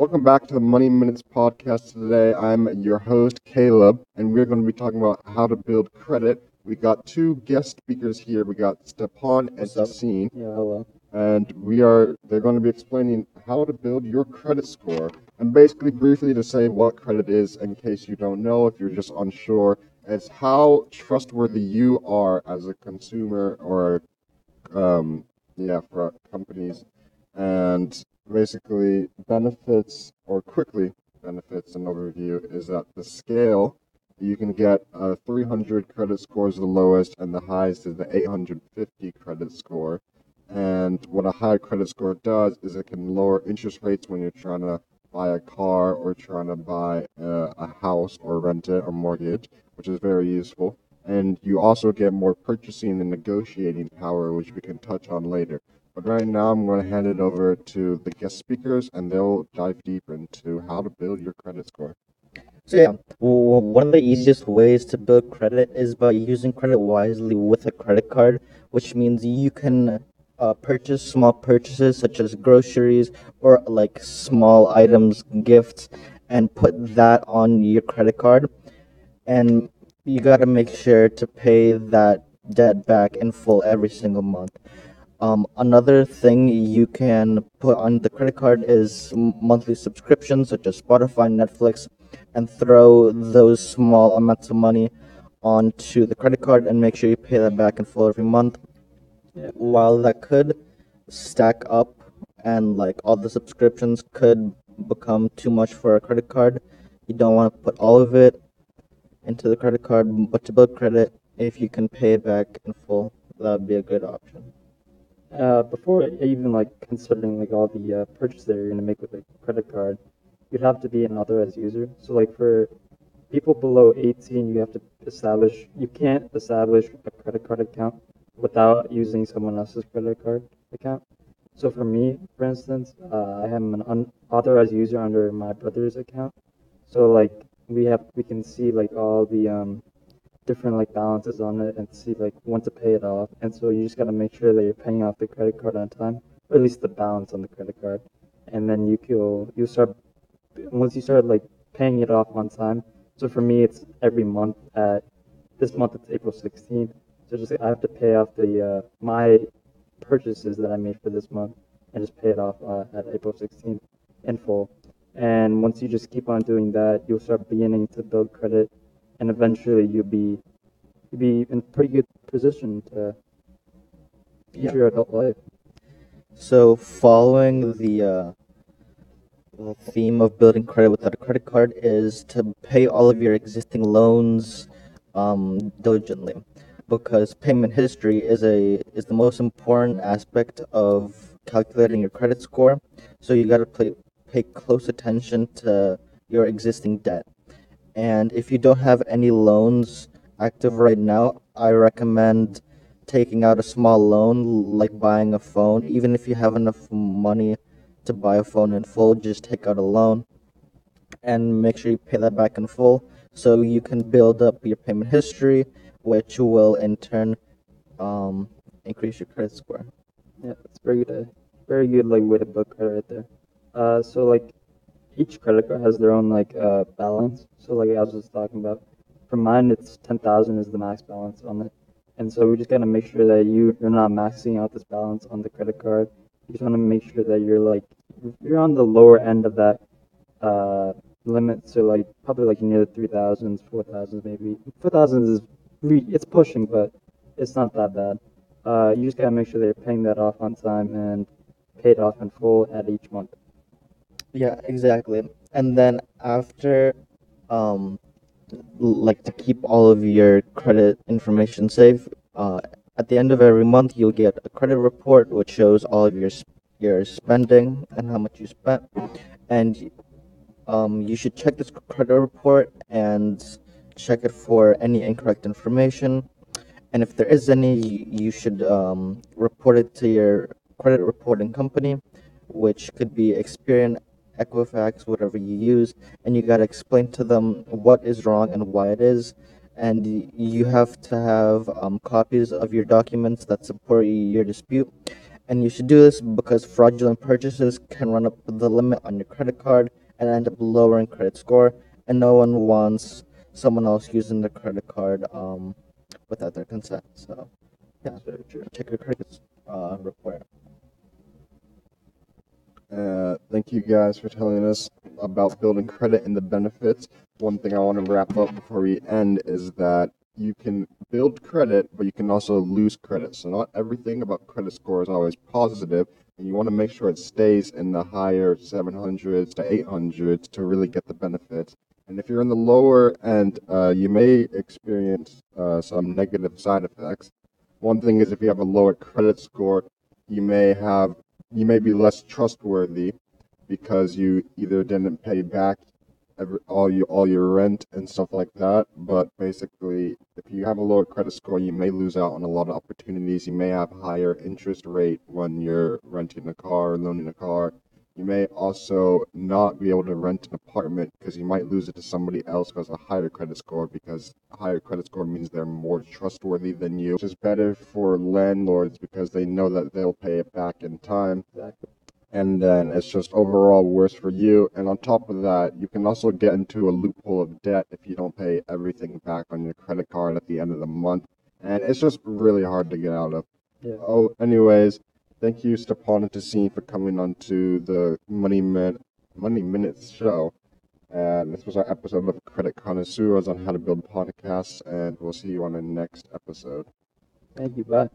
Welcome back to the Money Minutes podcast. Today, I'm your host, Caleb, and we're going to be talking about how to build credit. We got two guest speakers here. We got Stepan and? Yassine, Yeah, hello. and we are they're going to be explaining how to build your credit score and basically briefly to say what credit is in case you don't know if you're just unsure it's how trustworthy you are as a consumer or um, yeah for companies and basically benefits or quickly benefits and overview is that the scale you can get a 300 credit score is the lowest and the highest is the 850 credit score and what a high credit score does is it can lower interest rates when you're trying to buy a car or trying to buy uh, a house or rent it or mortgage, which is very useful. And you also get more purchasing and negotiating power, which we can touch on later. But right now, I'm going to hand it over to the guest speakers, and they'll dive deeper into how to build your credit score. So yeah, w- one of the easiest ways to build credit is by using credit wisely with a credit card, which means you can uh, purchase small purchases such as groceries or like small items, gifts, and put that on your credit card. And you got to make sure to pay that debt back in full every single month. Um, another thing you can put on the credit card is monthly subscriptions such as Spotify, Netflix, and throw those small amounts of money onto the credit card and make sure you pay that back in full every month. While that could stack up and like all the subscriptions could become too much for a credit card, you don't want to put all of it into the credit card, but to build credit, if you can pay it back in full, that would be a good option. Uh, before even like considering like all the uh, purchases that you're gonna make with a credit card, you'd have to be an authorized user. So like for people below 18, you have to establish. You can't establish a credit card account without using someone else's credit card account. So for me, for instance, uh, I am an unauthorized user under my brother's account. So like we have we can see like all the um, different like balances on it and see like when to pay it off. And so you just gotta make sure that you're paying off the credit card on time, or at least the balance on the credit card. And then you can you start once you start like paying it off on time. So for me, it's every month. At this month, it's April 16th. So just I have to pay off the uh, my purchases that I made for this month and just pay it off uh, at April 16th in full. And once you just keep on doing that, you'll start beginning to build credit, and eventually you'll be you'll be in a pretty good position to Yeah. your adult life. So, following the uh, the theme of building credit without a credit card is to pay all of your existing loans um, diligently, because payment history is a is the most important aspect of calculating your credit score. So you got to pay pay close attention to your existing debt, and if you don't have any loans active right now, I recommend taking out a small loan, like buying a phone. Even if you have enough money to buy a phone in full, just take out a loan and make sure you pay that back in full so you can build up your payment history, which will in turn um, increase your credit score. Yeah, it's very good. Very good like way to book right there. Uh, so like each credit card has their own like uh balance. So like I was just talking about, for mine it's ten thousand is the max balance on it, and so we just gotta make sure that you you're not maxing out this balance on the credit card. You just want to make sure that you're like you're on the lower end of that uh limit. So like probably like near the three thousands, four thousands maybe. Four thousands is re- it's pushing, but it's not that bad. Uh, you just gotta make sure that you're paying that off on time and paid off in full at each month. Yeah, exactly. And then after, um, like to keep all of your credit information safe, uh, at the end of every month you'll get a credit report which shows all of your your spending and how much you spent, and um, you should check this credit report and check it for any incorrect information. And if there is any, you, you should um, report it to your credit reporting company, which could be Experian, Equifax, whatever you use, and you got to explain to them what is wrong and why it is. And you have to have um, copies of your documents that support your dispute. And you should do this because fraudulent purchases can run up the limit on your credit card and end up lowering credit score. And no one wants someone else using the credit card um, without their consent. So yeah, check your credit uh, report. Thank you guys for telling us about building credit and the benefits. One thing I want to wrap up before we end is that you can build credit, but you can also lose credit. So not everything about credit score is always positive, and you want to make sure it stays in the higher 700s to 800s to really get the benefits. And if you're in the lower end, uh, you may experience uh, some negative side effects. One thing is if you have a lower credit score, you may have you may be less trustworthy because you either didn't pay back every, all you all your rent and stuff like that. But basically, if you have a lower credit score, you may lose out on a lot of opportunities. You may have a higher interest rate when you're renting a car loaning a car. You may also not be able to rent an apartment because you might lose it to somebody else who has a higher credit score because a higher credit score means they're more trustworthy than you, which is better for landlords because they know that they'll pay it back in time Exactly. And then it's just overall worse for you. And on top of that, you can also get into a loophole of debt if you don't pay everything back on your credit card at the end of the month, and it's just really hard to get out of. Yeah. Oh, anyways, thank you, Stepan and Tassine, for coming on to the Money Min- Money Minutes show. And this was our episode of Credit Connoisseurs on how to build podcasts, and we'll see you on the next episode. Thank you. Bye.